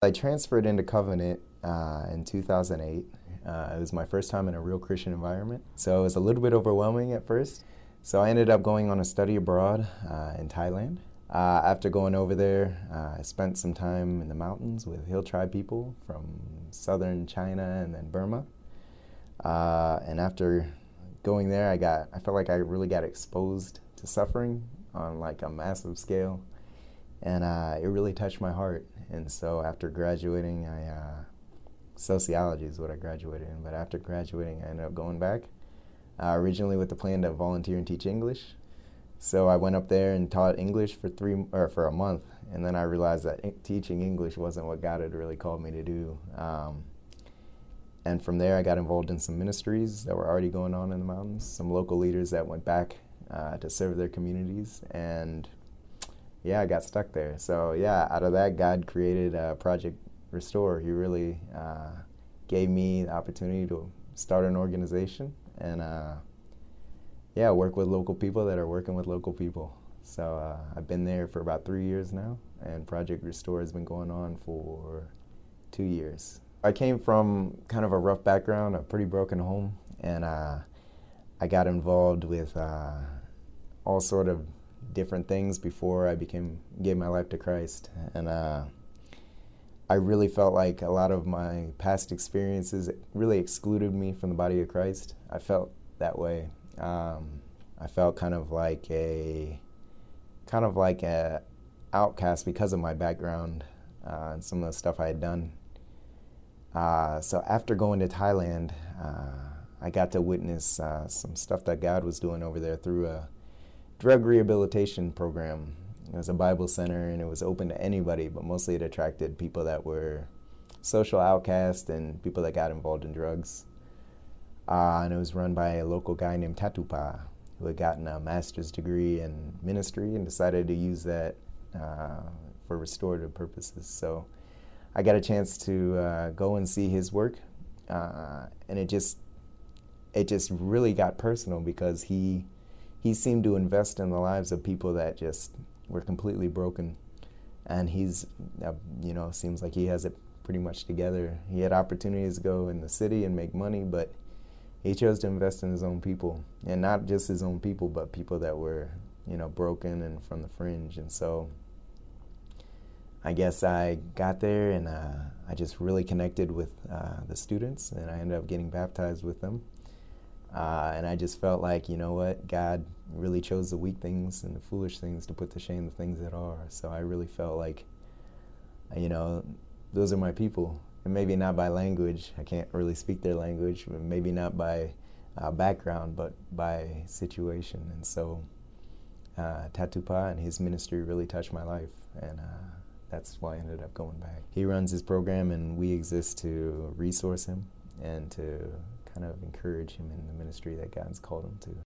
I transferred into Covenant uh, in 2008. Uh, it was my first time in a real Christian environment, so it was a little bit overwhelming at first. So I ended up going on a study abroad uh, in Thailand. Uh, after going over there, uh, I spent some time in the mountains with hill tribe people from southern China and then Burma. Uh, and after going there, I got I felt like I really got exposed to suffering on like a massive scale, and uh, it really touched my heart. And so after graduating, I uh, sociology is what I graduated in. But after graduating, I ended up going back. Uh, originally with the plan to volunteer and teach English, so I went up there and taught English for three or for a month, and then I realized that teaching English wasn't what God had really called me to do. Um, and from there, I got involved in some ministries that were already going on in the mountains, some local leaders that went back uh, to serve their communities, and yeah, I got stuck there. So yeah, out of that, God created uh, Project Restore. He really uh, gave me the opportunity to start an organization and uh, yeah, work with local people that are working with local people. So uh, I've been there for about three years now, and Project Restore has been going on for two years. I came from kind of a rough background, a pretty broken home, and uh, I got involved with uh, all sort of different things before I became gave my life to Christ, and uh, I really felt like a lot of my past experiences really excluded me from the body of Christ. I felt that way um, I felt kind of like a kind of like a outcast because of my background uh, and some of the stuff I had done. Uh, so after going to Thailand, uh, I got to witness uh, some stuff that God was doing over there through a drug rehabilitation program. It was a Bible center and it was open to anybody, but mostly it attracted people that were social outcasts and people that got involved in drugs. Uh, and it was run by a local guy named Tatupa, who had gotten a master's degree in ministry and decided to use that uh, for restorative purposes. So I got a chance to uh, go and see his work, uh, and it just it just really got personal because he he seemed to invest in the lives of people that just were completely broken, and he's uh, you know seems like he has it pretty much together. He had opportunities to go in the city and make money, but he chose to invest in his own people, and not just his own people, but people that were, you know, broken and from the fringe. And so, I guess I got there, and uh, I just really connected with uh, the students, and I ended up getting baptized with them. Uh, and I just felt like, you know what, God really chose the weak things and the foolish things to put to shame the things that are. So I really felt like, you know, those are my people, and maybe not by language. I can't really speak their language. Maybe not by uh, background, but by situation. And so, uh, Tatupa and his ministry really touched my life, and uh, that's why I ended up going back. He runs his program, and we exist to resource him and to kind of encourage him in the ministry that God's called him to.